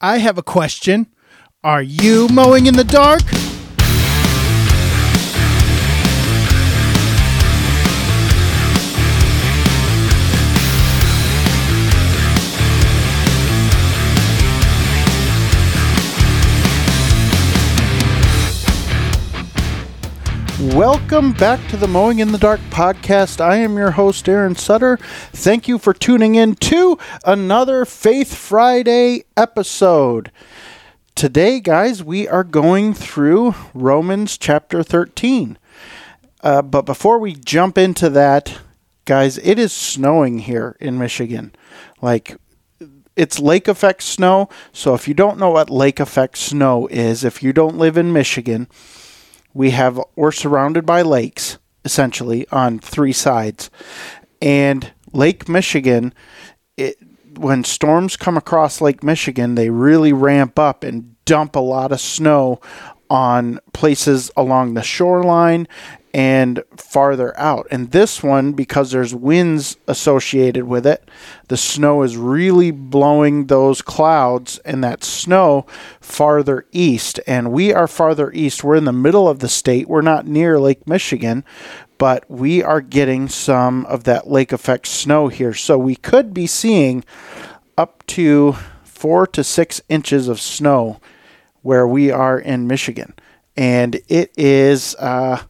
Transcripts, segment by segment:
I have a question. Are you mowing in the dark? Welcome back to the Mowing in the Dark podcast. I am your host, Aaron Sutter. Thank you for tuning in to another Faith Friday episode. Today, guys, we are going through Romans chapter 13. Uh, but before we jump into that, guys, it is snowing here in Michigan. Like, it's lake effect snow. So if you don't know what lake effect snow is, if you don't live in Michigan, we have we're surrounded by lakes essentially on three sides. And lake michigan it, when storms come across lake michigan they really ramp up and dump a lot of snow on places along the shoreline and farther out. And this one, because there's winds associated with it, the snow is really blowing those clouds and that snow farther east. And we are farther east. We're in the middle of the state. We're not near Lake Michigan, but we are getting some of that lake effect snow here. So we could be seeing up to four to six inches of snow where we are in Michigan. And it is. Uh,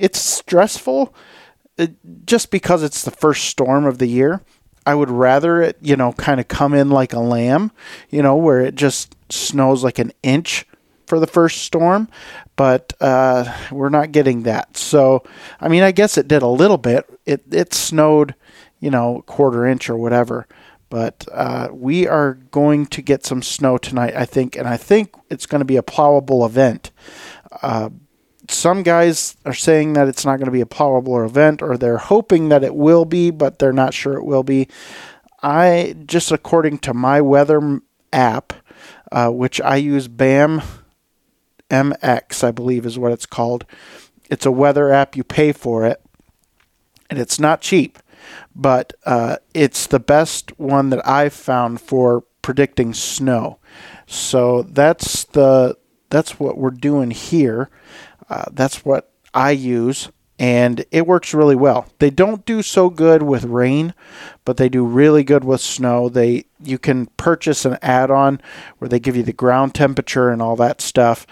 it's stressful uh, just because it's the first storm of the year. I would rather it, you know, kind of come in like a lamb, you know, where it just snows like an inch for the first storm, but uh, we're not getting that. So, I mean, I guess it did a little bit. It it snowed, you know, quarter inch or whatever. But uh, we are going to get some snow tonight, I think, and I think it's going to be a plowable event. Uh, some guys are saying that it's not going to be a plowable event, or they're hoping that it will be, but they're not sure it will be. I just according to my weather app, uh, which I use, BAM MX, I believe is what it's called. It's a weather app. You pay for it, and it's not cheap, but uh, it's the best one that I've found for predicting snow. So that's the that's what we're doing here. Uh, that's what I use, and it works really well. They don't do so good with rain, but they do really good with snow. They you can purchase an add-on where they give you the ground temperature and all that stuff,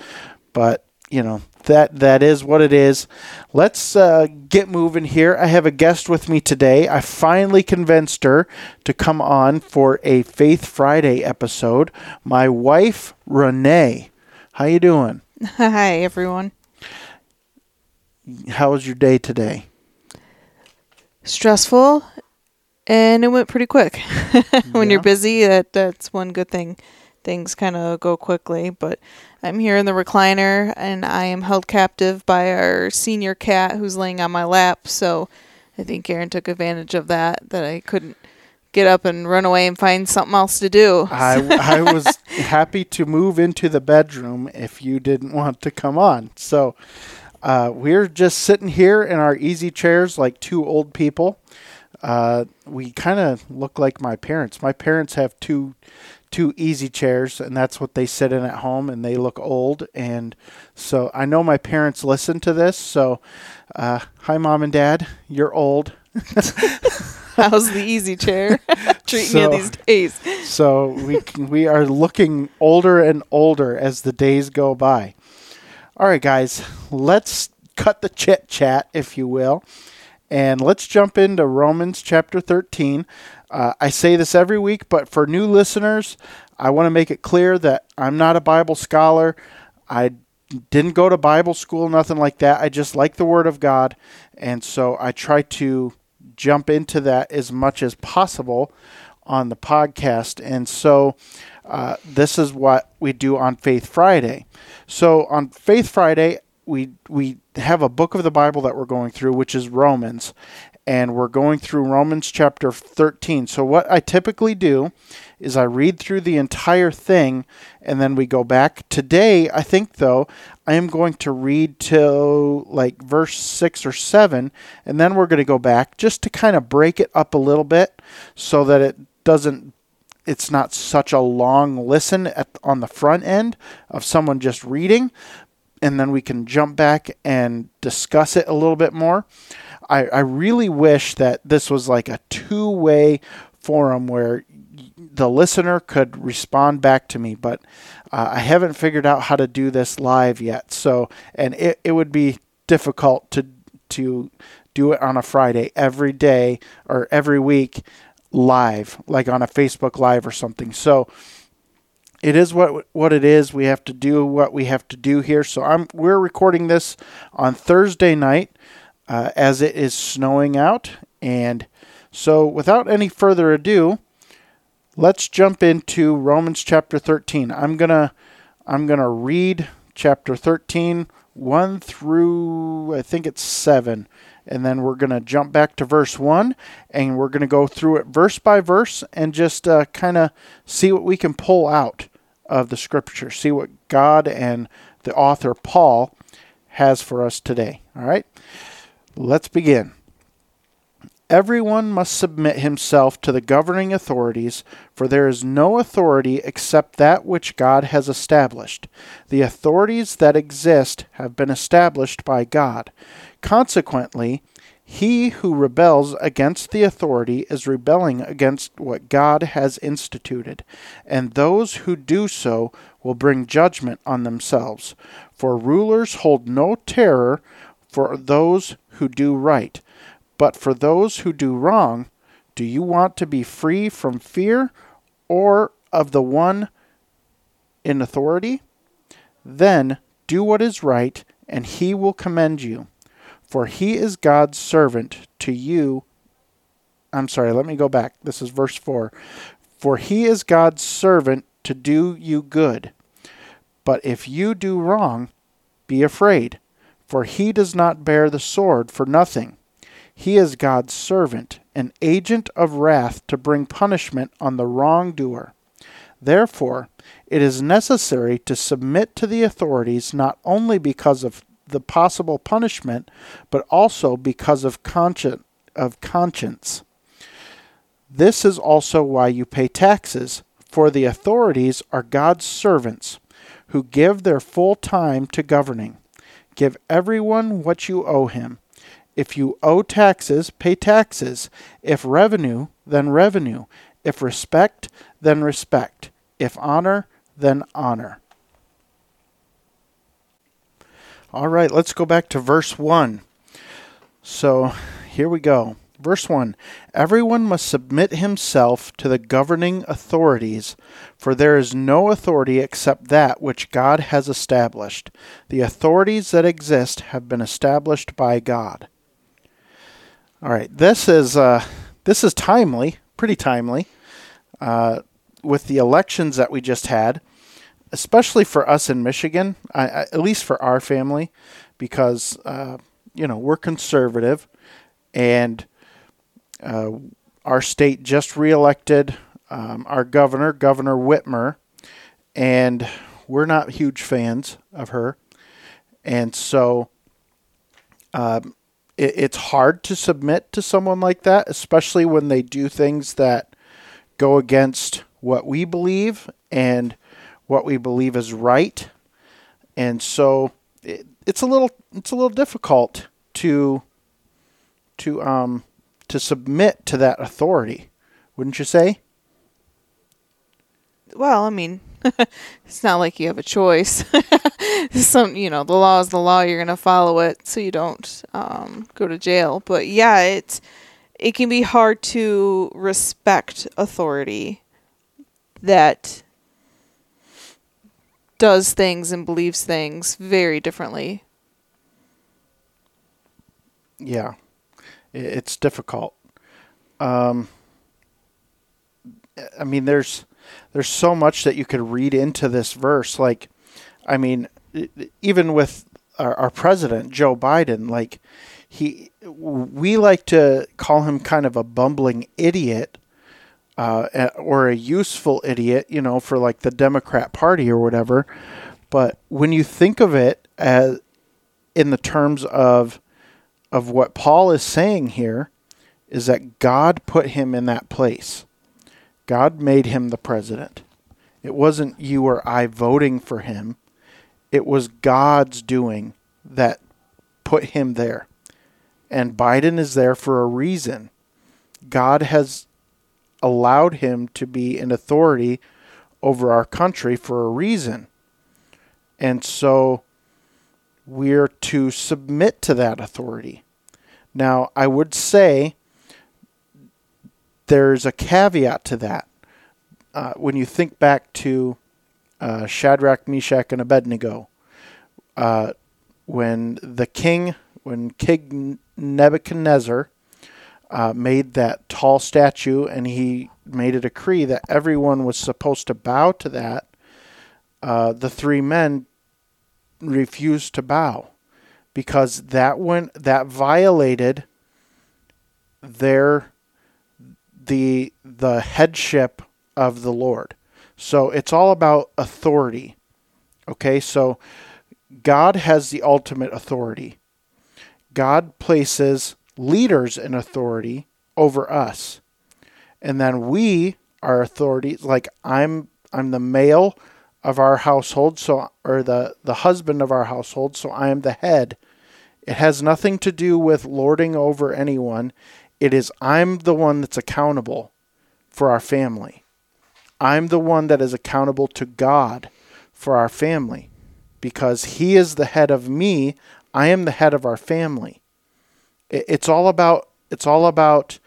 but you know that that is what it is. Let's uh, get moving here. I have a guest with me today. I finally convinced her to come on for a Faith Friday episode. My wife Renee. How you doing? Hi everyone how was your day today? Stressful, and it went pretty quick. when yeah. you're busy, that that's one good thing. Things kind of go quickly, but I'm here in the recliner, and I am held captive by our senior cat who's laying on my lap. So I think Aaron took advantage of that. That I couldn't get up and run away and find something else to do. I, I was happy to move into the bedroom if you didn't want to come on. So uh, we're just sitting here in our easy chairs like two old people. Uh, we kind of look like my parents. My parents have two two easy chairs, and that's what they sit in at home, and they look old. And so I know my parents listen to this. So, uh, hi, mom and dad. You're old. How's the easy chair treating so, you these days? so we we are looking older and older as the days go by. All right, guys, let's cut the chit chat, if you will, and let's jump into Romans chapter 13. Uh, I say this every week, but for new listeners, I want to make it clear that I'm not a Bible scholar. I didn't go to Bible school, nothing like that. I just like the Word of God, and so I try to jump into that as much as possible on the podcast. And so uh, this is what we do on Faith Friday. So on Faith Friday, we we have a book of the Bible that we're going through, which is Romans, and we're going through Romans chapter 13. So what I typically do is I read through the entire thing and then we go back. Today, I think though, I am going to read till like verse 6 or 7 and then we're going to go back just to kind of break it up a little bit so that it doesn't it's not such a long listen at, on the front end of someone just reading, and then we can jump back and discuss it a little bit more. I, I really wish that this was like a two way forum where the listener could respond back to me, but uh, I haven't figured out how to do this live yet. So, and it, it would be difficult to to do it on a Friday every day or every week live, like on a Facebook Live or something. So it is what what it is. We have to do what we have to do here. So I'm we're recording this on Thursday night uh, as it is snowing out, and so without any further ado, let's jump into Romans chapter 13. I'm gonna I'm gonna read chapter 13, 1 through I think it's 7 and then we're going to jump back to verse 1 and we're going to go through it verse by verse and just uh, kind of see what we can pull out of the scripture, see what God and the author Paul has for us today. All right, let's begin. Everyone must submit himself to the governing authorities, for there is no authority except that which God has established. The authorities that exist have been established by God. Consequently, he who rebels against the authority is rebelling against what God has instituted, and those who do so will bring judgment on themselves. For rulers hold no terror for those who do right but for those who do wrong, do you want to be free from fear or of the one in authority? Then do what is right, and he will commend you. For he is God's servant to you. I'm sorry, let me go back. This is verse 4. For he is God's servant to do you good. But if you do wrong, be afraid, for he does not bear the sword for nothing. He is God's servant, an agent of wrath to bring punishment on the wrongdoer. Therefore, it is necessary to submit to the authorities not only because of the possible punishment, but also because of, consci- of conscience. This is also why you pay taxes, for the authorities are God's servants who give their full time to governing. Give everyone what you owe him if you owe taxes, pay taxes. If revenue, then revenue. If respect, then respect. If honor, then honor. All right, let's go back to verse 1. So here we go. Verse 1 Everyone must submit himself to the governing authorities, for there is no authority except that which God has established. The authorities that exist have been established by God. All right, this is uh, this is timely, pretty timely, uh, with the elections that we just had, especially for us in Michigan, I, I, at least for our family, because uh, you know we're conservative, and uh, our state just reelected um, our governor, Governor Whitmer, and we're not huge fans of her, and so. Um, it, it's hard to submit to someone like that, especially when they do things that go against what we believe and what we believe is right. And so it, it's a little it's a little difficult to to um to submit to that authority, wouldn't you say? Well, I mean, it's not like you have a choice. Some, you know, the law is the law. You're gonna follow it, so you don't um, go to jail. But yeah, it's it can be hard to respect authority that does things and believes things very differently. Yeah, it's difficult. Um, I mean, there's there's so much that you could read into this verse. Like, I mean, even with our, our president Joe Biden, like he, we like to call him kind of a bumbling idiot. Uh, or a useful idiot, you know, for like the Democrat Party or whatever. But when you think of it as in the terms of of what Paul is saying here, is that God put him in that place. God made him the president. It wasn't you or I voting for him. It was God's doing that put him there. And Biden is there for a reason. God has allowed him to be an authority over our country for a reason. And so we're to submit to that authority. Now, I would say there's a caveat to that. Uh, when you think back to uh, Shadrach, Meshach, and Abednego, uh, when the king, when King Nebuchadnezzar uh, made that tall statue and he made a decree that everyone was supposed to bow to that, uh, the three men refused to bow because that went that violated their the the headship of the Lord. So it's all about authority. Okay, so God has the ultimate authority. God places leaders in authority over us. And then we are authority like I'm I'm the male of our household, so or the the husband of our household, so I am the head. It has nothing to do with lording over anyone. It is I'm the one that's accountable for our family. I'm the one that is accountable to God for our family because He is the head of me. I am the head of our family. It's all about it's all about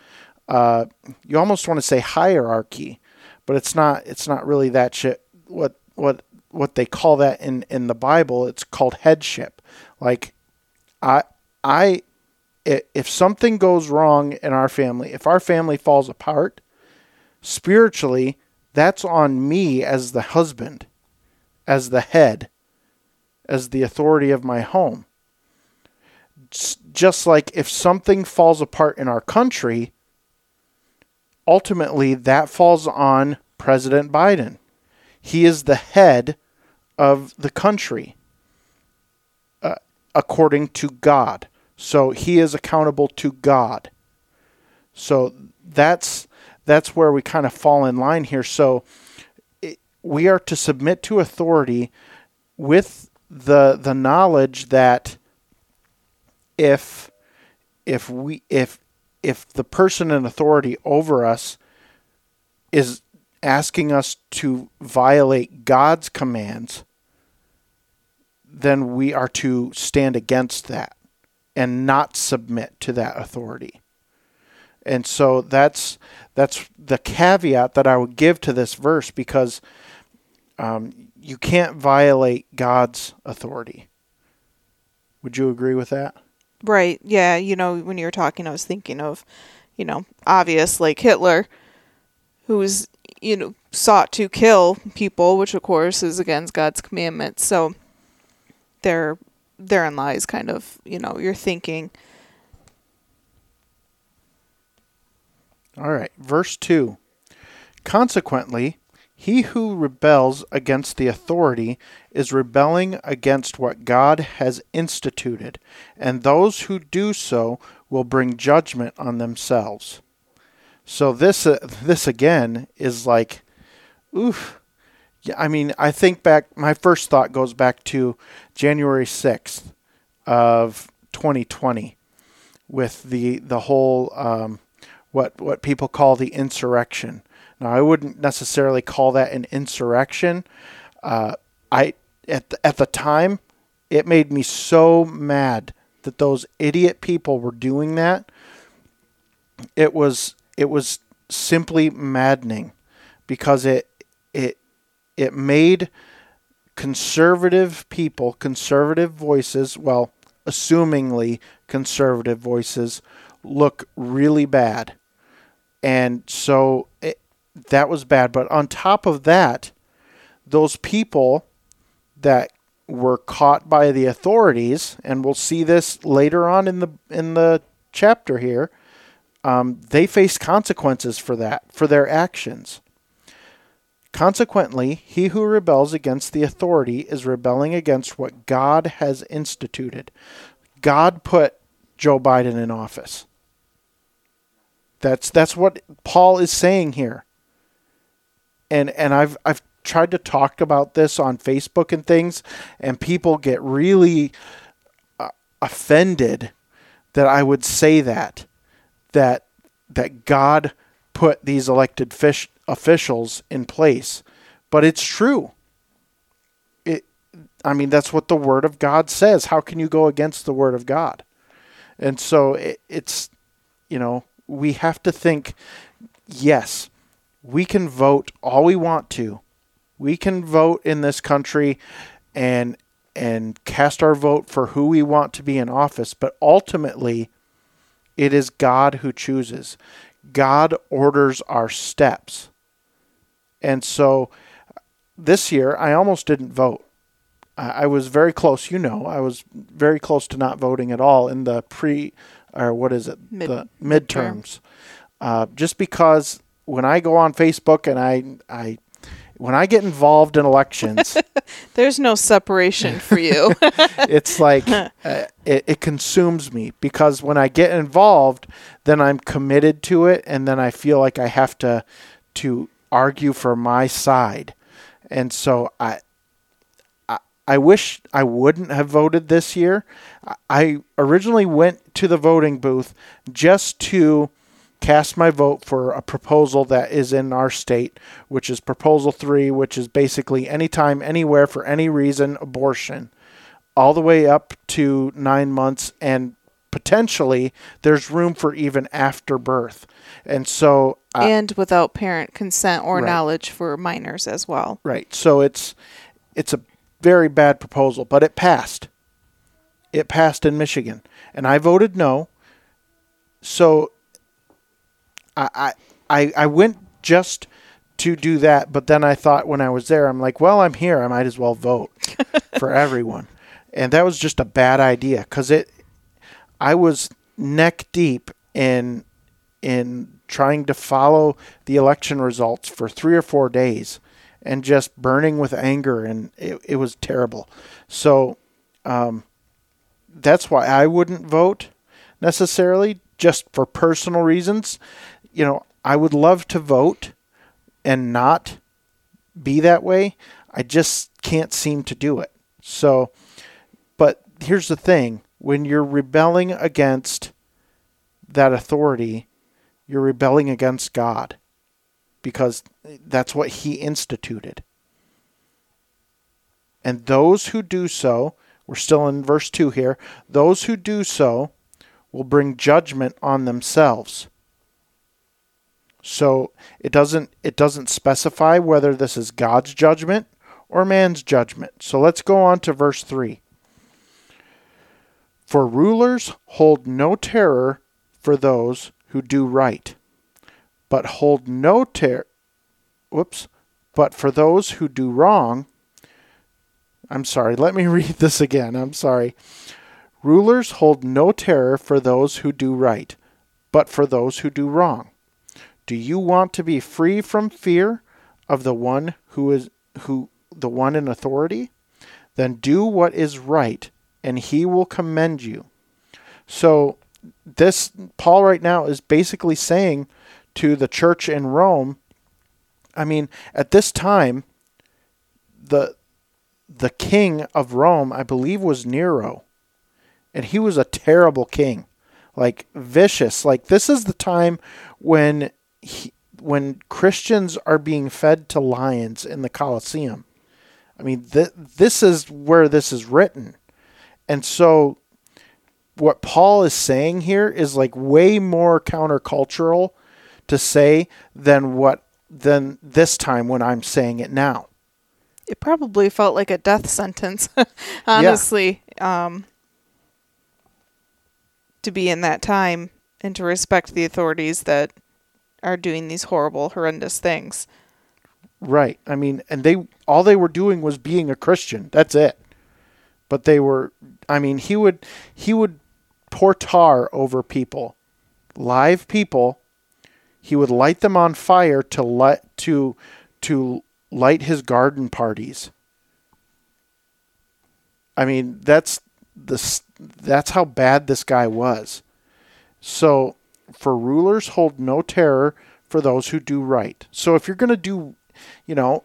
uh, you almost want to say hierarchy, but it's not it's not really that shit. What what what they call that in in the Bible? It's called headship. Like I I if something goes wrong in our family, if our family falls apart, spiritually, that's on me as the husband, as the head, as the authority of my home. Just like if something falls apart in our country, ultimately that falls on President Biden. He is the head of the country uh, according to God. So he is accountable to God. So that's that's where we kind of fall in line here. So it, we are to submit to authority with the the knowledge that if if we if if the person in authority over us is asking us to violate God's commands, then we are to stand against that and not submit to that authority. And so that's that's the caveat that I would give to this verse because um, you can't violate God's authority. Would you agree with that? Right. Yeah. You know, when you were talking, I was thinking of, you know, obvious like Hitler, who's you know sought to kill people, which of course is against God's commandments. So there, therein lies kind of you know your thinking All right, verse 2. Consequently, he who rebels against the authority is rebelling against what God has instituted, and those who do so will bring judgment on themselves. So this uh, this again is like oof. Yeah, I mean, I think back my first thought goes back to January 6th of 2020 with the the whole um, what what people call the insurrection. Now, I wouldn't necessarily call that an insurrection. Uh, I at the, at the time, it made me so mad that those idiot people were doing that. It was it was simply maddening because it it made conservative people, conservative voices, well, assumingly conservative voices, look really bad. And so it, that was bad. But on top of that, those people that were caught by the authorities, and we'll see this later on in the in the chapter here, um, they face consequences for that, for their actions. Consequently, he who rebels against the authority is rebelling against what God has instituted. God put Joe Biden in office. That's that's what Paul is saying here. and and I've I've tried to talk about this on Facebook and things, and people get really uh, offended that I would say that that that God put these elected fish officials in place, but it's true. It, I mean, that's what the Word of God says. How can you go against the Word of God? And so it, it's, you know, we have to think. Yes, we can vote all we want to. We can vote in this country and and cast our vote for who we want to be in office, but ultimately it is God who chooses. God orders our steps. And so this year I almost didn't vote. I was very close, you know. I was very close to not voting at all in the pre or what is it? Mid- the midterms. Uh, just because when I go on Facebook and I I when I get involved in elections, There's no separation for you. it's like uh, it, it consumes me because when I get involved, then I'm committed to it, and then I feel like I have to to argue for my side, and so I. I- I wish I wouldn't have voted this year. I- I originally went to the voting booth just to cast my vote for a proposal that is in our state, which is Proposal 3, which is basically anytime, anywhere, for any reason, abortion, all the way up to nine months, and potentially there's room for even after birth. And so, I, and without parent consent or Right. knowledge for minors as well. right, so it's it's a very bad proposal, but it passed. It passed in Michigan, and I voted no. So I, I, I went just to do that, but then I thought when I was there, I'm like, well, I'm here. I might as well vote for everyone. And that was just a bad idea because it, I was neck deep in, in trying to follow the election results for three or four days and just burning with anger. And it, it was terrible. So, um, that's why I wouldn't vote necessarily just for personal reasons. You know, I would love to vote and not be that way. I just can't seem to do it. So, but here's the thing when you're rebelling against that authority, you're rebelling against God because that's what He instituted. And those who do so, we're still in verse 2 here, those who do so will bring judgment on themselves. So it doesn't it doesn't specify whether this is God's judgment or man's judgment. So let's go on to verse 3. For rulers hold no terror for those who do right, but hold no terror whoops, but for those who do wrong, I'm sorry, let me read this again. I'm sorry. Rulers hold no terror for those who do right, but for those who do wrong. Do you want to be free from fear of the one who is who the one in authority? Then do what is right, and he will commend you. So this Paul right now is basically saying to the church in Rome, I mean, at this time the the king of Rome, I believe was Nero. And he was a terrible king. Like vicious. Like this is the time when he, when Christians are being fed to lions in the Colosseum. I mean, th- this is where this is written. And so, what Paul is saying here is like way more countercultural to say than what than this time when I'm saying it now. It probably felt like a death sentence, honestly, um, to be in that time and to respect the authorities that are doing these horrible, horrendous things. Right. I mean, and they all they were doing was being a Christian. That's it. But they were I mean, he would he would pour tar over people. Live people. He would light them on fire to let to to light his garden parties. I mean, that's this that's how bad this guy was. So, for rulers hold no terror for those who do right. So if you're going to do you know,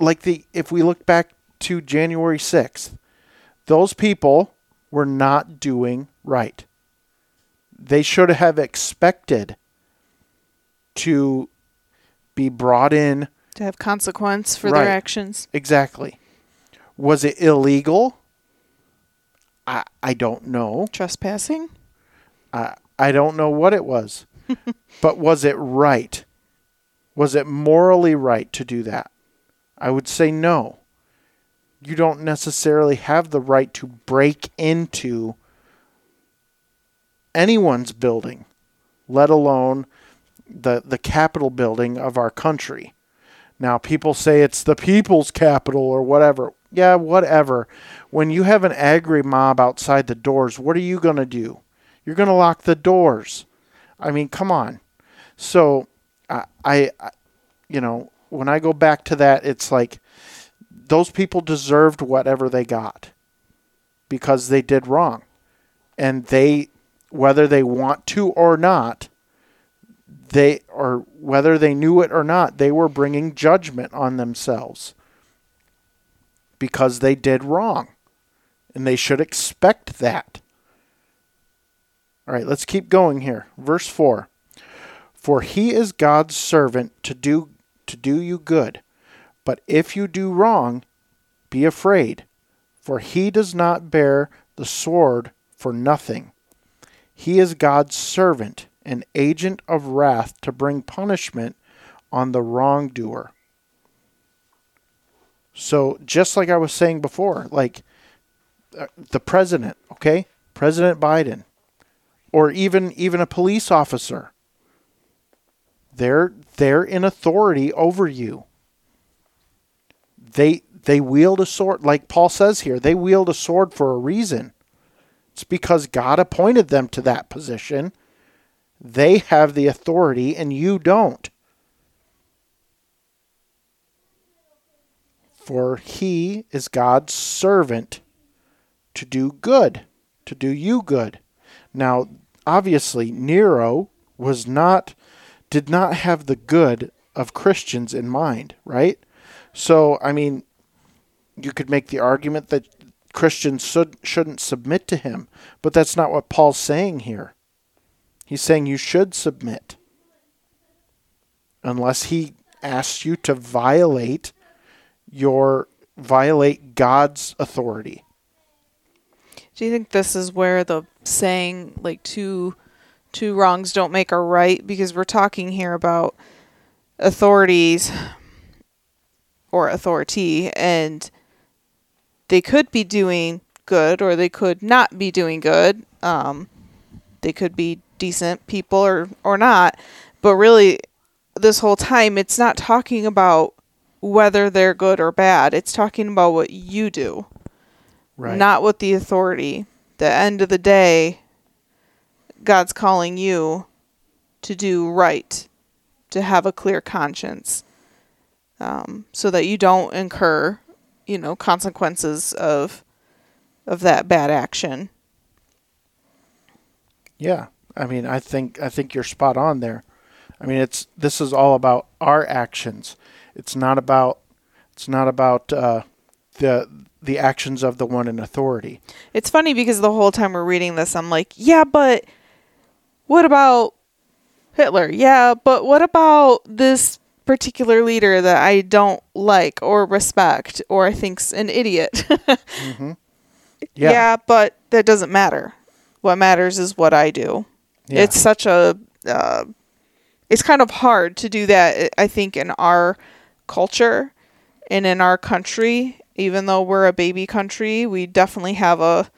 like the if we look back to January 6th, those people were not doing right. They should have expected to be brought in To have consequence for Right. their actions. exactly. Was it illegal? I I don't know. Trespassing? I I don't know what it was. but was it right? Was it morally right to do that? I would say no. You don't necessarily have the right to break into anyone's building, let alone the the Capitol building of our country. Now people say it's the people's Capitol or whatever. Yeah, whatever. When you have an angry mob outside the doors, what are you going to do? You're going to lock the doors. I mean, come on. So, I, I, you know, when I go back to that, it's like those people deserved whatever they got because they did wrong. And they, whether they want to or not, they, or whether they knew it or not, they were bringing judgment on themselves because they did wrong. And they should expect that. All right, let's keep going here. Verse 4. For he is God's servant to do to do you good. But if you do wrong, be afraid, for he does not bear the sword for nothing. He is God's servant, an agent of wrath to bring punishment on the wrongdoer. So, just like I was saying before, like uh, the president, okay? President Biden or even even a police officer. They're they're in authority over you. They they wield a sword like Paul says here. They wield a sword for a reason. It's because God appointed them to that position. They have the authority and you don't. For he is God's servant to do good, to do you good. Now, obviously, Nero was not, did not have the good of Christians in mind, right? So, I mean, you could make the argument that Christians should, shouldn't submit to him, but that's not what Paul's saying here. He's saying you should submit unless he asks you to violate your violate God's authority. Do you think this is where the saying like two two wrongs don't make a right because we're talking here about authorities or authority and they could be doing good or they could not be doing good. Um, they could be decent people or or not, but really this whole time it's not talking about whether they're good or bad. It's talking about what you do Right. not what the authority. The end of the day, God's calling you to do right, to have a clear conscience, um, so that you don't incur, you know, consequences of of that bad action. Yeah, I mean, I think I think you're spot on there. I mean, it's this is all about our actions. It's not about it's not about uh, the the actions of the one in authority. It's funny because the whole time we're reading this, I'm like, yeah, but what about Hitler? Yeah, but what about this particular leader that I don't like or respect or I think's an idiot? Yeah, yeah. but that doesn't matter. What matters is what I do. Yeah. It's such a, uh, it's kind of hard to do that. I think in our culture and in our country, even though we're a baby country, we definitely have a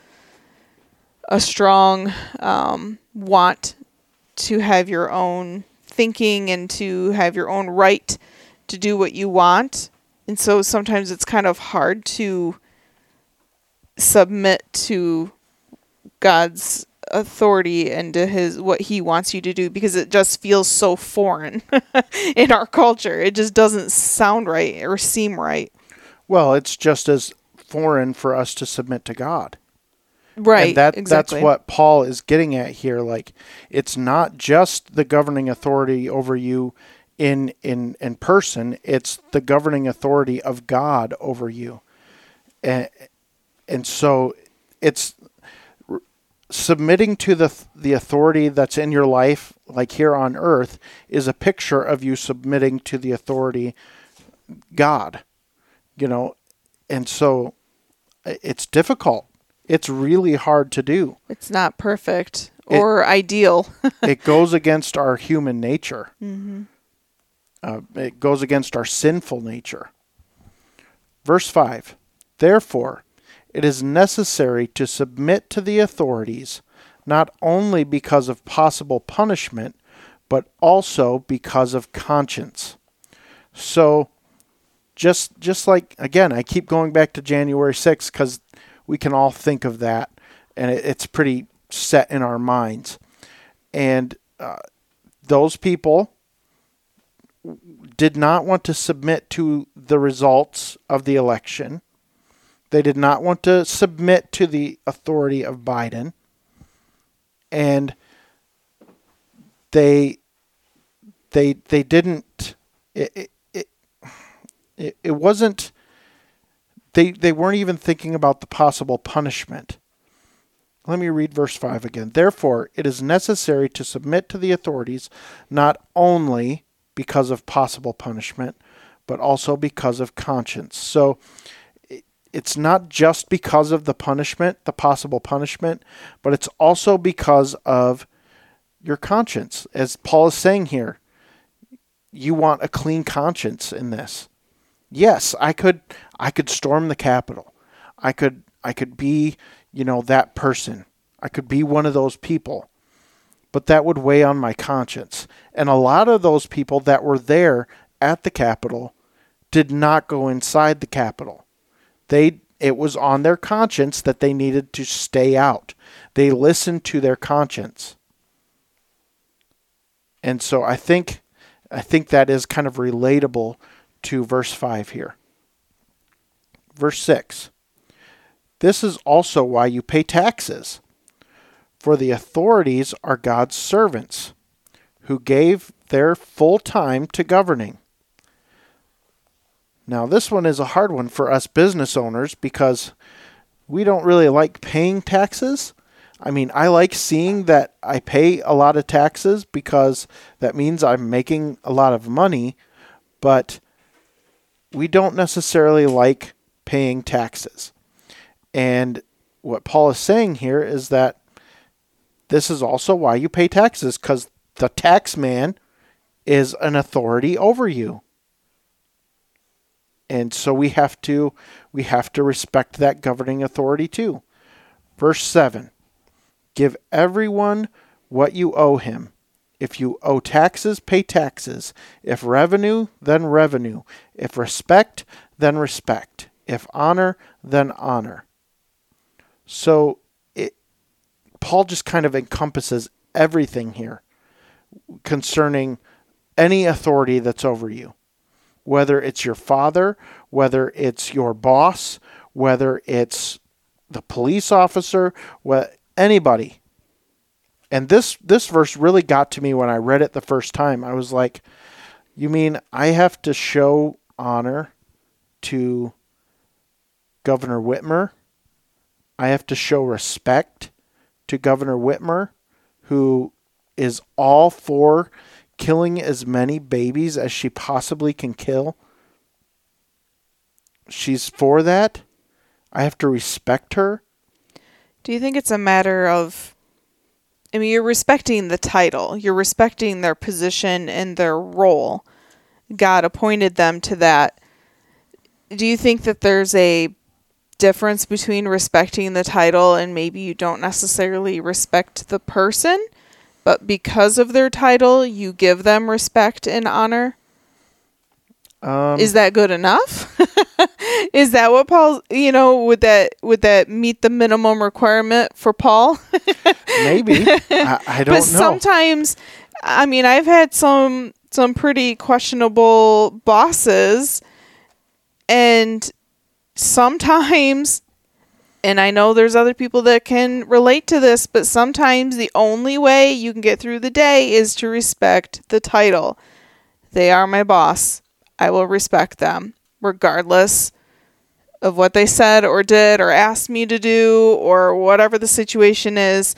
a strong um, want to have your own thinking and to have your own right to do what you want. And so sometimes it's kind of hard to submit to God's authority and to his what he wants you to do because it just feels so foreign in our culture. It just doesn't sound right or seem right. Well, it's just as foreign for us to submit to God. Right. and that exactly. that's what Paul is getting at here. Like, it's not just the governing authority over you in in in person. It's the governing authority of God over you, and and so it's submitting to the the authority that's in your life, like here on earth, is a picture of you submitting to the authority God. You know, and so it's difficult. It's really hard to do. It's not perfect or it, ideal. it goes against our human nature. Mm-hmm. Uh, it goes against our sinful nature. Verse 5 Therefore, it is necessary to submit to the authorities, not only because of possible punishment, but also because of conscience. So, just just like again, I keep going back to January 6th because we can all think of that, and it, it's pretty set in our minds. And uh, those people did not want to submit to the results of the election. They did not want to submit to the authority of Biden. And they they they didn't it it, it, it wasn't they they weren't even thinking about the possible punishment. Let me read verse 5 again. Therefore, it is necessary to submit to the authorities not only because of possible punishment, but also because of conscience. So it's not just because of the punishment, the possible punishment, but it's also because of your conscience. As Paul is saying here, you want a clean conscience in this. Yes, I could I could storm the Capitol. I could I could be, you know, that person. I could be one of those people. But that would weigh on my conscience. And a lot of those people that were there at the Capitol did not go inside the Capitol they it was on their conscience that they needed to stay out. They listened to their conscience. And so I think I think that is kind of relatable to verse 5 here. Verse 6. This is also why you pay taxes. For the authorities are God's servants, who gave their full time to governing. Now, this one is a hard one for us business owners because we don't really like paying taxes. I mean, I like seeing that I pay a lot of taxes because that means I'm making a lot of money, but we don't necessarily like paying taxes. And what Paul is saying here is that this is also why you pay taxes because the tax man is an authority over you and so we have to we have to respect that governing authority too. Verse 7. Give everyone what you owe him. If you owe taxes, pay taxes. If revenue, then revenue. If respect, then respect. If honor, then honor. So it, Paul just kind of encompasses everything here concerning any authority that's over you whether it's your father, whether it's your boss, whether it's the police officer, what anybody. And this this verse really got to me when I read it the first time. I was like, you mean I have to show honor to Governor Whitmer? I have to show respect to Governor Whitmer, who is all for killing as many babies as she possibly can kill. She's for that. I have to respect her. Do you think it's a matter of I mean, you're respecting the title, you're respecting their position and their role. God appointed them to that. Do you think that there's a difference between respecting the title and maybe you don't necessarily respect the person? but because of their title, you give them respect and honor? Um, is that good enough? Is that what Paul? You know, would that would that meet the minimum requirement for Paul? Maybe I, I don't but know. But sometimes, I mean, I've had some some pretty questionable bosses, and sometimes and I know there's other people that can relate to this, but sometimes the only way you can get through the day is to respect the title. They are my boss. I will respect them regardless of what they said or did or asked me to do or whatever the situation is.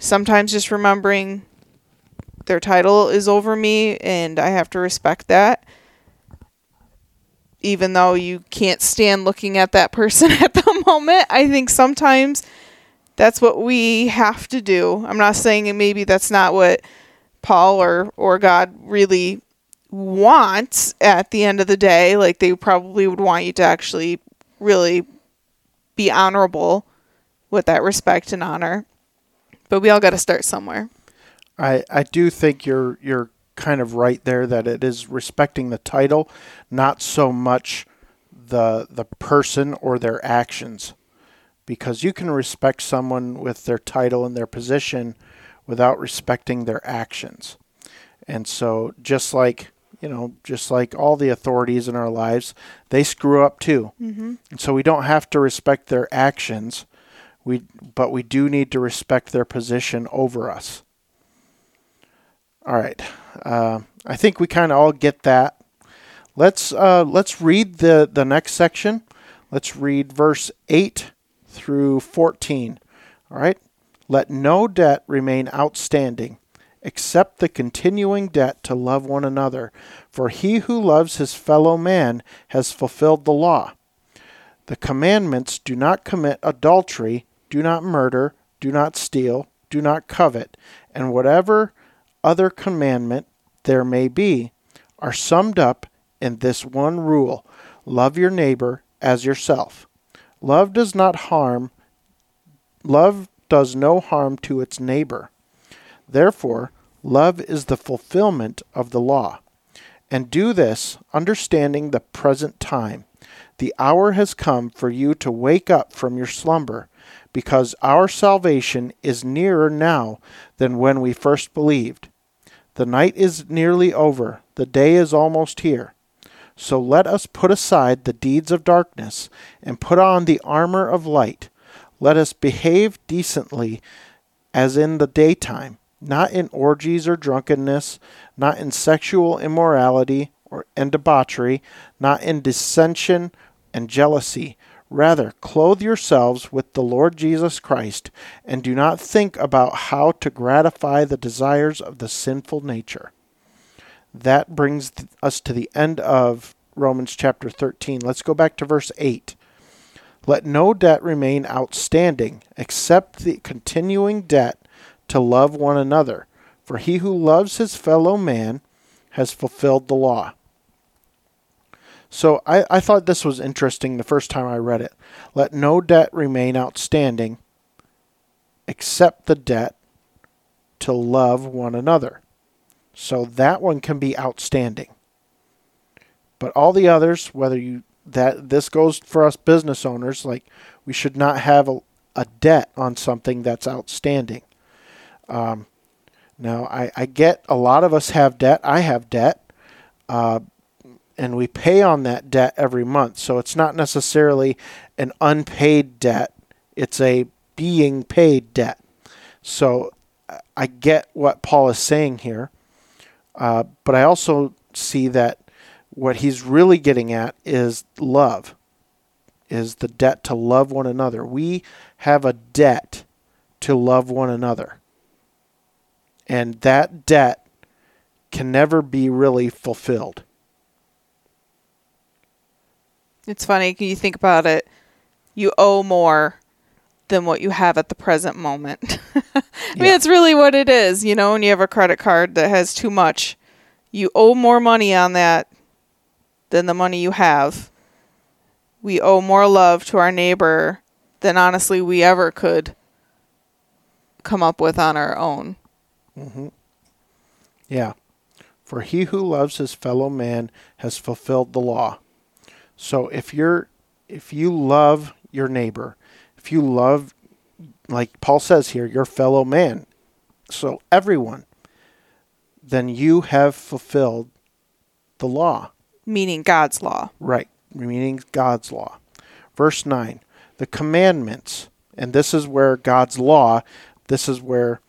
Sometimes just remembering their title is over me and I have to respect that. Even though you can't stand looking at that person at the moment, I think sometimes that's what we have to do. I'm not saying maybe that's not what Paul or or God really wants at the end of the day. Like they probably would want you to actually really be honorable with that respect and honor. But we all got to start somewhere. I I do think you're you're kind of right there that it is respecting the title, not so much the the person or their actions. Because you can respect someone with their title and their position without respecting their actions. And so just like you know, just like all the authorities in our lives, they screw up too. Mm-hmm. And so we don't have to respect their actions, we but we do need to respect their position over us. All right, uh, I think we kind of all get that. Let's uh, let's read the the next section. Let's read verse eight through fourteen. All right. Let no debt remain outstanding except the continuing debt to love one another, for he who loves his fellow man has fulfilled the law. The commandments do not commit adultery, do not murder, do not steal, do not covet, and whatever other commandment there may be are summed up in this one rule love your neighbor as yourself. Love does not harm, love does no harm to its neighbor. Therefore, love is the fulfillment of the law. And do this, understanding the present time. The hour has come for you to wake up from your slumber, because our salvation is nearer now than when we first believed. The night is nearly over, the day is almost here. So let us put aside the deeds of darkness and put on the armor of light. Let us behave decently as in the daytime not in orgies or drunkenness, not in sexual immorality or and debauchery, not in dissension and jealousy. Rather, clothe yourselves with the Lord Jesus Christ, and do not think about how to gratify the desires of the sinful nature. That brings us to the end of Romans chapter 13. Let's go back to verse 8. Let no debt remain outstanding except the continuing debt to love one another, for he who loves his fellow man has fulfilled the law. So I, I thought this was interesting the first time I read it. Let no debt remain outstanding except the debt to love one another. So that one can be outstanding. But all the others, whether you that this goes for us business owners, like we should not have a, a debt on something that's outstanding. Um, now, I, I get a lot of us have debt. I have debt. Uh, and we pay on that debt every month. So it's not necessarily an unpaid debt, it's a being paid debt. So I get what Paul is saying here. Uh, but I also see that what he's really getting at is love, is the debt to love one another. We have a debt to love one another. And that debt can never be really fulfilled. It's funny, you think about it, you owe more than what you have at the present moment. I mean, yeah. it's really what it is. You know, when you have a credit card that has too much, you owe more money on that than the money you have. We owe more love to our neighbor than honestly we ever could come up with on our own. Mm-hmm. Yeah. For he who loves his fellow man has fulfilled the law. So if you're if you love your neighbor, if you love like Paul says here, your fellow man, so everyone, then you have fulfilled the law. Meaning God's law. Right. Meaning God's law. Verse 9. The commandments, and this is where God's law, this is where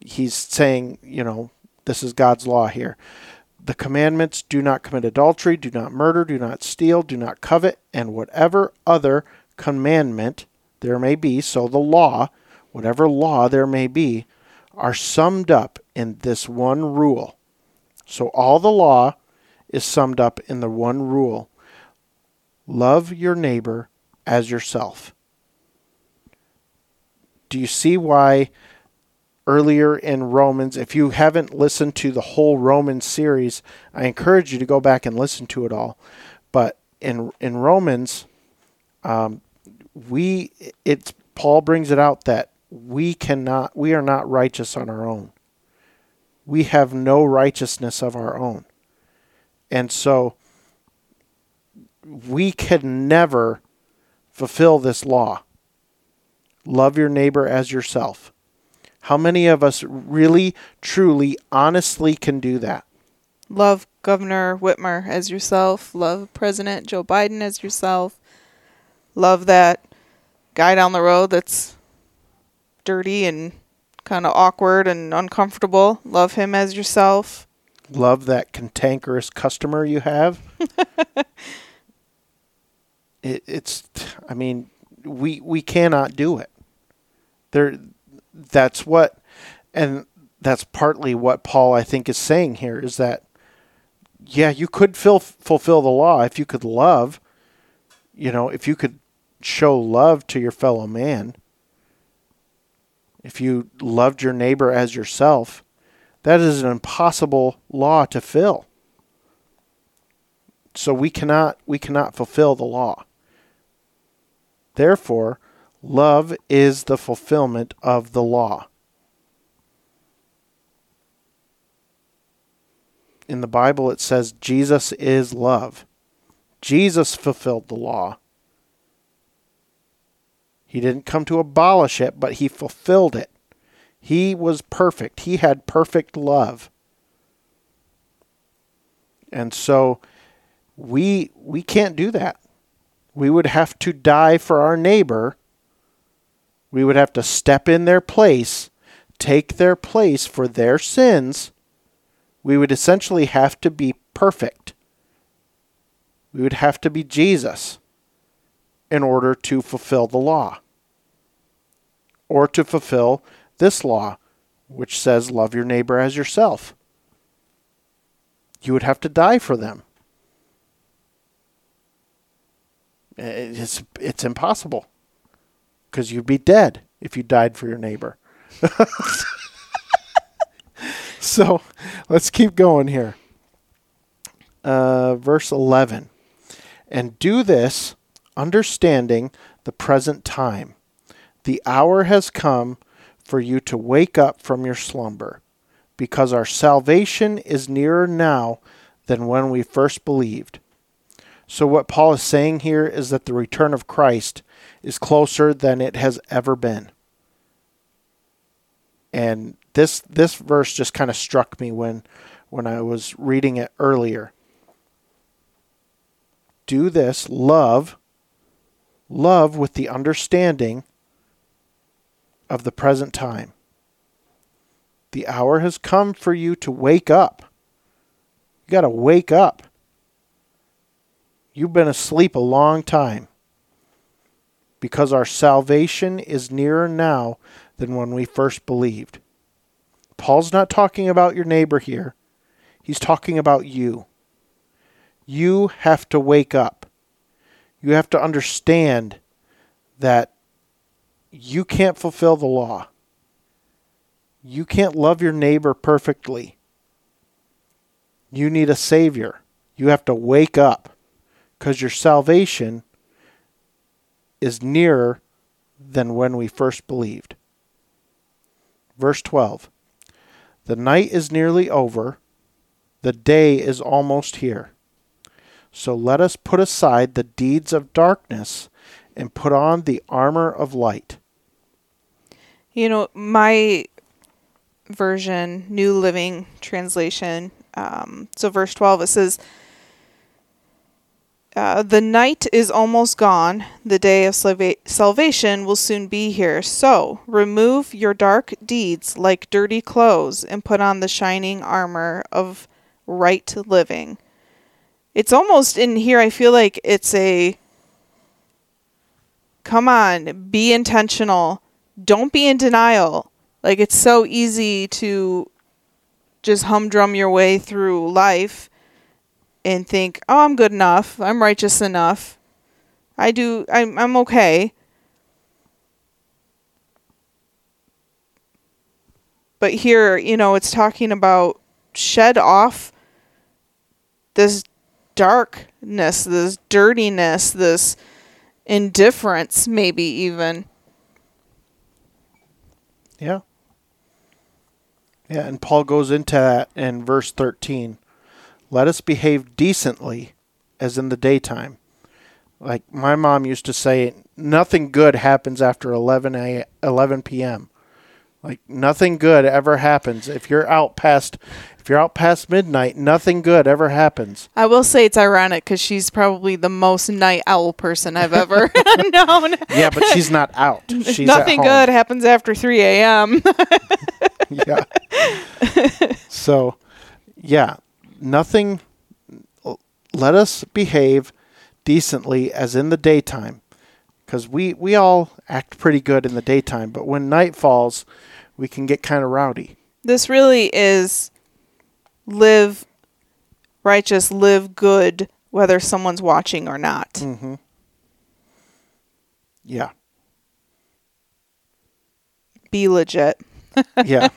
he's saying, you know, this is God's law here. the commandments do not commit adultery, do not murder, do not steal, do not covet, and whatever other commandment there may be, so the law, whatever law there may be, are summed up in this one rule. So all the law is summed up in the one rule love your neighbor as yourself. Do you see why earlier in Romans, if you haven't listened to the whole Romans series, I encourage you to go back and listen to it all. But in in Romans, um, we it's Paul brings it out that we cannot we are not righteous on our own. We have no righteousness of our own. And so we can never fulfill this law. Love your neighbor as yourself. How many of us really, truly, honestly can do that? Love Governor Whitmer as yourself. Love President Joe Biden as yourself. Love that guy down the road that's dirty and kind of awkward and uncomfortable. Love him as yourself. Love that cantankerous customer you have. it, it's, I mean, we we cannot do it. There, that's what, and that's partly what Paul I think is saying here is that, yeah, you could fill, fulfill the law if you could love, you know, if you could show love to your fellow man, if you loved your neighbor as yourself, that is an impossible law to fill. So we cannot we cannot fulfill the law. Therefore, love is the fulfillment of the law. In the Bible it says Jesus is love. Jesus fulfilled the law. He didn't come to abolish it, but he fulfilled it. He was perfect. He had perfect love. And so we we can't do that. We would have to die for our neighbor. We would have to step in their place, take their place for their sins. We would essentially have to be perfect. We would have to be Jesus in order to fulfill the law or to fulfill this law, which says, Love your neighbor as yourself. You would have to die for them. It's, it's impossible because you'd be dead if you died for your neighbor. so let's keep going here. Uh, verse 11. And do this understanding the present time. The hour has come for you to wake up from your slumber, because our salvation is nearer now than when we first believed. So, what Paul is saying here is that the return of Christ is closer than it has ever been. And this this verse just kind of struck me when when I was reading it earlier. Do this, love love with the understanding of the present time. The hour has come for you to wake up. You got to wake up. You've been asleep a long time because our salvation is nearer now than when we first believed. Paul's not talking about your neighbor here, he's talking about you. You have to wake up you have to understand that you can't fulfill the law. You can't love your neighbor perfectly. You need a Savior. You have to wake up because your salvation is nearer than when we first believed. Verse 12 The night is nearly over, the day is almost here. So let us put aside the deeds of darkness and put on the armor of light. You know, my version, New Living Translation, um, so verse 12, it says, uh, the night is almost gone. The day of salva- salvation will soon be here. So remove your dark deeds like dirty clothes and put on the shining armor of right living. It's almost in here, I feel like it's a come on, be intentional. Don't be in denial. Like it's so easy to just humdrum your way through life and think, "Oh, I'm good enough. I'm righteous enough. I do I'm I'm okay." But here, you know, it's talking about shed off this darkness, this dirtiness, this indifference, maybe even. Yeah. Yeah, and Paul goes into that in verse 13. Let us behave decently as in the daytime. Like my mom used to say, nothing good happens after 11 a, 11 p.m. Like nothing good ever happens if you're out past if you're out past midnight. Nothing good ever happens. I will say it's ironic because she's probably the most night owl person I've ever known. Yeah, but she's not out. She's Nothing good happens after 3 a.m. yeah. so, yeah, nothing. Let us behave decently as in the daytime, because we we all act pretty good in the daytime, but when night falls, we can get kind of rowdy. this really is live righteous, live good, whether someone's watching or not. Mm-hmm. Yeah, Be legit. Yeah.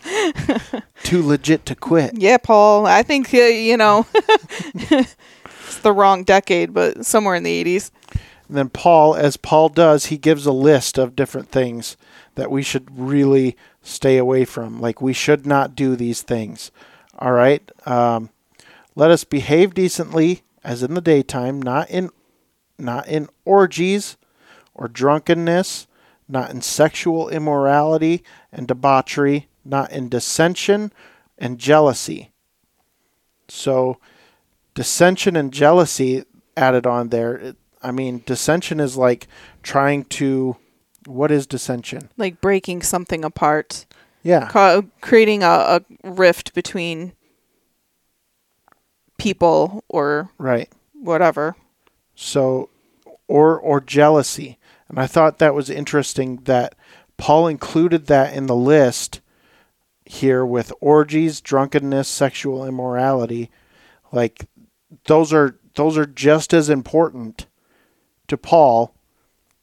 Too legit to quit. Yeah, Paul. I think, uh, you know, it's the wrong decade, but somewhere in the 80s. And then Paul, as Paul does, he gives a list of different things that we should really stay away from. Like we should not do these things. All right. Um, let us behave decently as in the daytime, not in not in orgies or drunkenness, not in sexual immorality and debauchery, not in dissension and jealousy. So, dissension and jealousy added on there. I mean, dissension is like trying to. What is dissension? Like breaking something apart, Yeah. ca- creating a, a rift between people or Right. whatever. So, or or jealousy, and I thought that was interesting that Paul included that in the list here with orgies, drunkenness, sexual immorality. Like those are those are just as important to Paul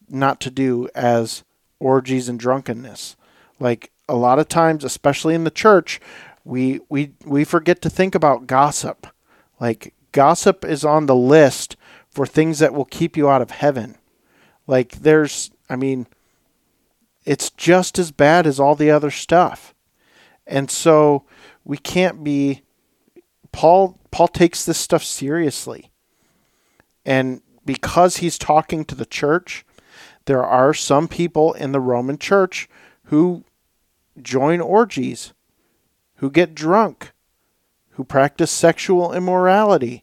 not to do as orgies and drunkenness. Like a lot of times, especially in the church, we we we forget to think about gossip. Like gossip is on the list for things that will keep you out of heaven. Like there's I mean it's just as bad as all the other stuff. And so we can't be Paul Paul takes this stuff seriously. And because he's talking to the church, there are some people in the Roman church who join orgies, who get drunk, who practice sexual immorality,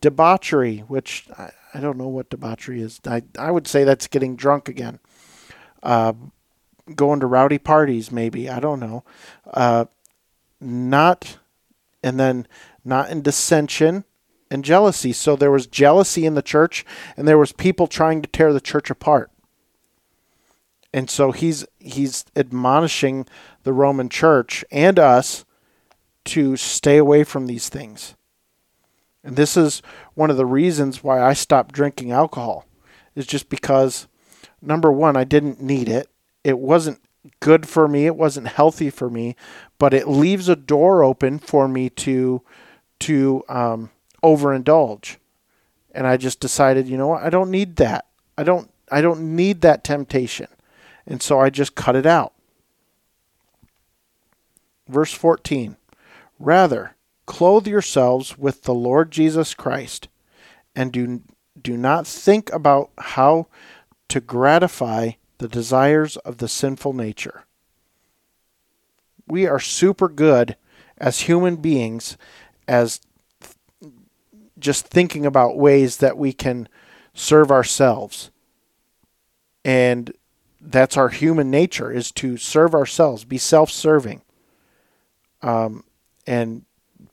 debauchery, which I, I don't know what debauchery is. I, I would say that's getting drunk again. Uh, going to rowdy parties, maybe. I don't know. Uh, not, and then not in dissension and jealousy. So there was jealousy in the church, and there was people trying to tear the church apart. And so he's he's admonishing the Roman church and us to stay away from these things. And this is one of the reasons why I stopped drinking alcohol. Is just because number 1 I didn't need it. It wasn't good for me, it wasn't healthy for me, but it leaves a door open for me to to um overindulge. And I just decided, you know what? I don't need that. I don't I don't need that temptation. And so I just cut it out. Verse 14. Rather, clothe yourselves with the Lord Jesus Christ and do do not think about how to gratify the desires of the sinful nature. We are super good as human beings as just thinking about ways that we can serve ourselves. And that's our human nature is to serve ourselves, be self-serving. Um, and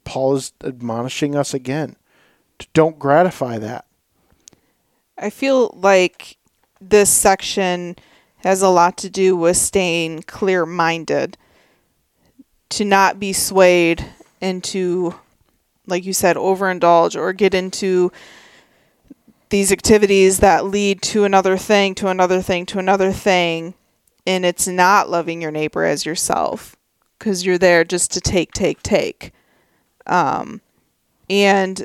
Paul is admonishing us again. Don't gratify that. I feel like this section has a lot to do with staying clear minded, to not be swayed into, like you said, overindulge or get into these activities that lead to another thing, to another thing, to another thing. And it's not loving your neighbor as yourself because you're there just to take, take, take. Um, and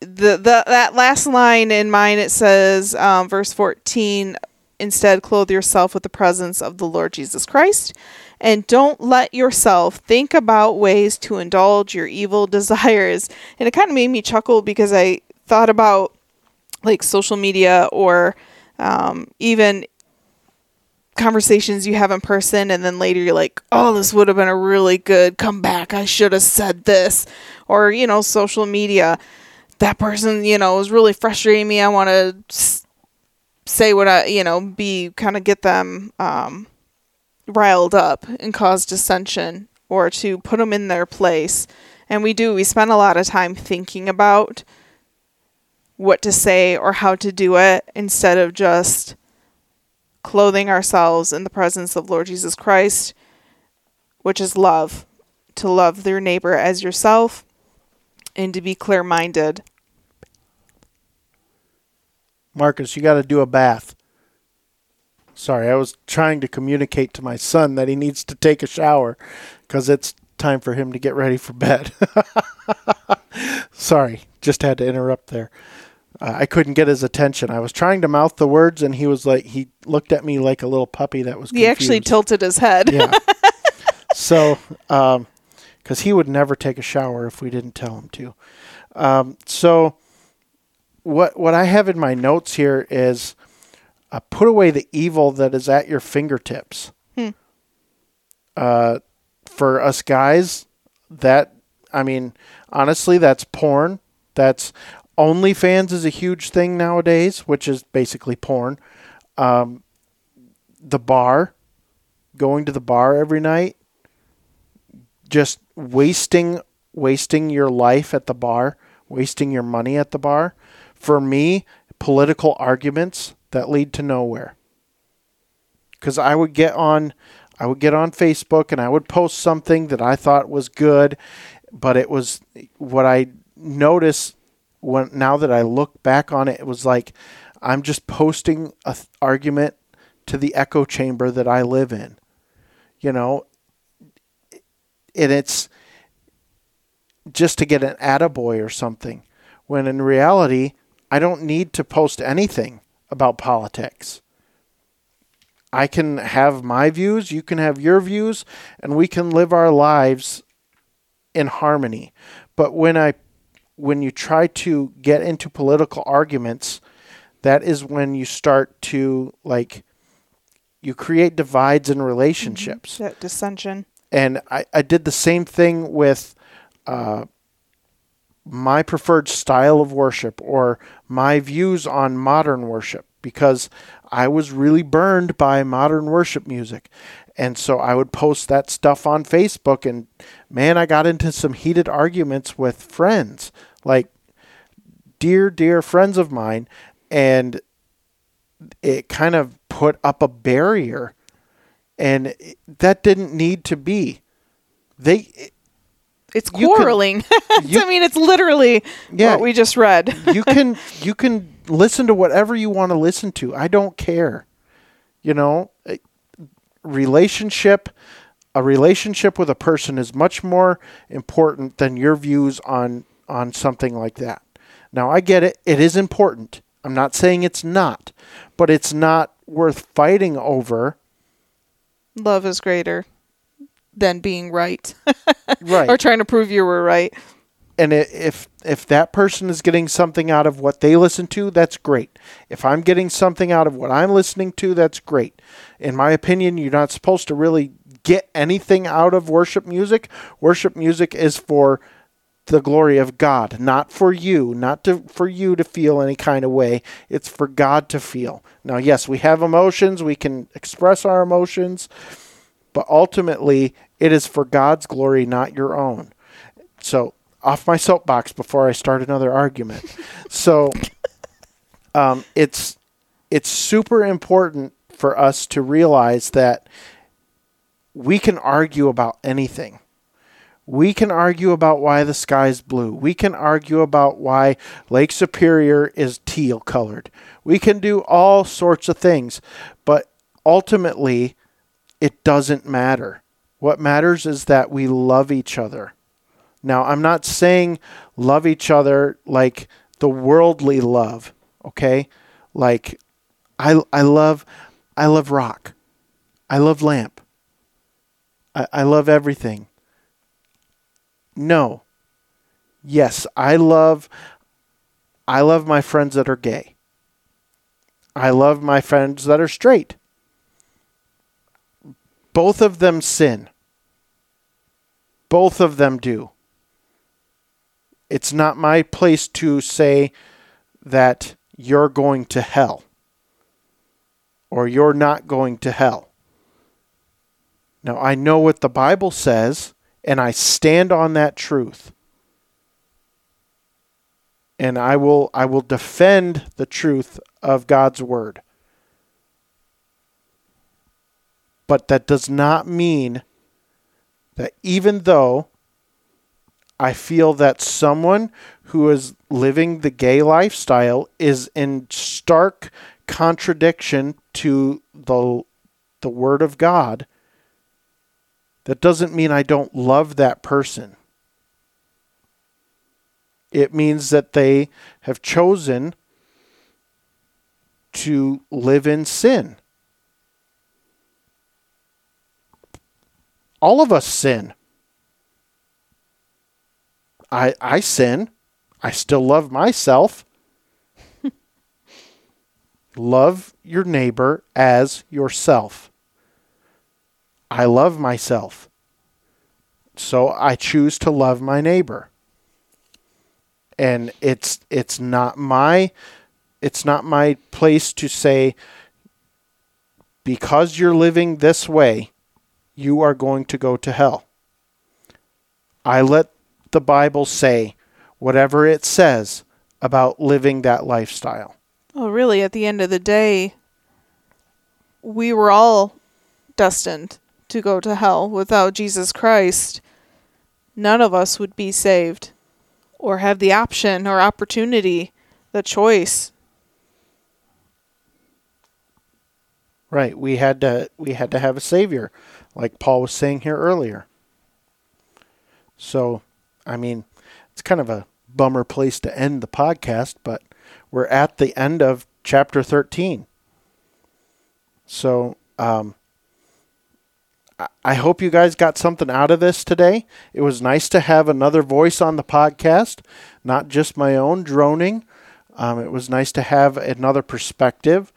the, the that last line in mine it says um, verse 14 instead clothe yourself with the presence of the lord jesus christ and don't let yourself think about ways to indulge your evil desires. And it kind of made me chuckle because i thought about like social media or um, even conversations you have in person and then later you're like oh this would have been a really good comeback. I should have said this. Or you know social media. That person you know is really frustrating me. I want to say what i you know be kind of get them um, riled up and cause dissension or to put them in their place and we do we spend a lot of time thinking about what to say or how to do it instead of just clothing ourselves in the presence of Lord Jesus Christ, which is love, to love their neighbor as yourself, and to be clear minded. Marcus, you got to do a bath. Sorry, I was trying to communicate to my son that he needs to take a shower because it's time for him to get ready for bed. Sorry, just had to interrupt there. Uh, I couldn't get his attention. I was trying to mouth the words, and he was like, he looked at me like a little puppy that was. He actually tilted his head. Yeah. so, um, because he would never take a shower if we didn't tell him to. Um, so, what what I have in my notes here is, uh, put away the evil that is at your fingertips. Hmm. Uh, for us guys, that I mean, honestly, that's porn. That's OnlyFans is a huge thing nowadays, which is basically porn. Um, the bar, going to the bar every night, just wasting wasting your life at the bar, wasting your money at the bar. For me, political arguments that lead to nowhere. Cuz I would get on I would get on Facebook and I would post something that I thought was good, but it was what I noticed when now that I look back on it, it was like I'm just posting a th- argument to the echo chamber that I live in. You know, and it's just to get an attaboy or something. When in reality, I don't need to post anything about politics. I can have my views, you can have your views, and we can live our lives in harmony. But when I when you try to get into political arguments, that is when you start to like you create divides in relationships. That dissension. And I, I did the same thing with uh, my preferred style of worship or my views on modern worship because I was really burned by modern worship music. And so I would post that stuff on Facebook, and man, I got into some heated arguments with friends, like dear, dear friends of mine. And it kind of put up a barrier, and that didn't need to be. They It's quarreling. you- I mean, it's literally Yeah. what we just read. you can you can listen to whatever you want to listen to. I don't care. You know, a relationship a relationship with a person is much more important than your views on on something like that. Now, I get it. It is important. I'm not saying it's not, but it's not worth fighting over. Love is greater than being right Right. or trying to prove you were right. and if if that person is getting something out of what they listen to, that's great. If I'm getting something out of what I'm listening to, that's great. In my opinion, you're not supposed to really get anything out of worship music. Worship music is for the glory of God, not for you, not to for you to feel any kind of way. It's for God to feel. Now, yes, we have emotions, we can express our emotions, but ultimately it is for God's glory, not your own. So off my soapbox before I start another argument. so um, it's it's super important for us to realize that we can argue about anything. We can argue about why the sky's blue. We can argue about why Lake Superior is teal colored. We can do all sorts of things, but ultimately, it doesn't matter. What matters is that we love each other. Now, I'm not saying love each other like the worldly love, okay? Like I I love I love rock. I love lamp. I, I love everything. No. Yes, I love I love my friends that are gay. I love my friends that are straight. Both of them sin. Both of them do. It's not my place to say that you're going to hell or you're not going to hell. Now, I know what the Bible says, and I stand on that truth. And I will I will defend the truth of God's word. But that does not mean that even though I feel that someone who is living the gay lifestyle is in stark contradiction to the the word of God, that doesn't mean I don't love that person. It means that they have chosen to live in sin. All of us sin. I I sin. I still love myself. love your neighbor as yourself. I love myself. So I choose to love my neighbor. And it's it's not my it's not my place to say because you're living this way, you are going to go to hell. I let the Bible say whatever it says about living that lifestyle. Well, really, at the end of the day, we were all destined to go to hell. Without Jesus Christ, none of us would be saved or have the option or opportunity, the choice. Right. We had to we had to have a savior, like Paul was saying here earlier. So I mean, it's kind of a bummer place to end the podcast, but we're at the end of chapter 13. So, um, I hope you guys got something out of this today. It was nice to have another voice on the podcast, not just my own droning. Um, it was nice to have another perspective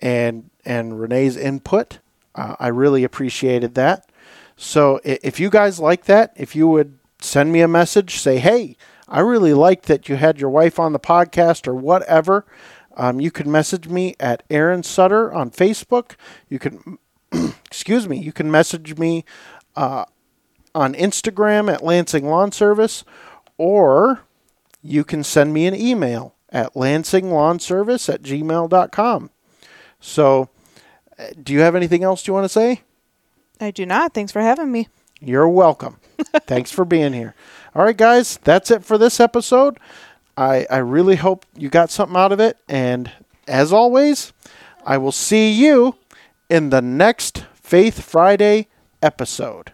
and and Renee's input. Uh, I really appreciated that. So if you guys like that, if you would send me a message, say, hey, I really liked that you had your wife on the podcast or whatever. Um, you can message me at Aaron Sutter on Facebook. You can, excuse me, you can message me uh, on Instagram at Lansing Lawn Service, or you can send me an email at lansinglawnservice at gmail.com. So, do you have anything else you want to say? I do not. Thanks for having me. You're welcome. Thanks for being here. All right, guys, that's it for this episode. I, I really hope you got something out of it. And as always, I will see you in the next Faith Friday episode.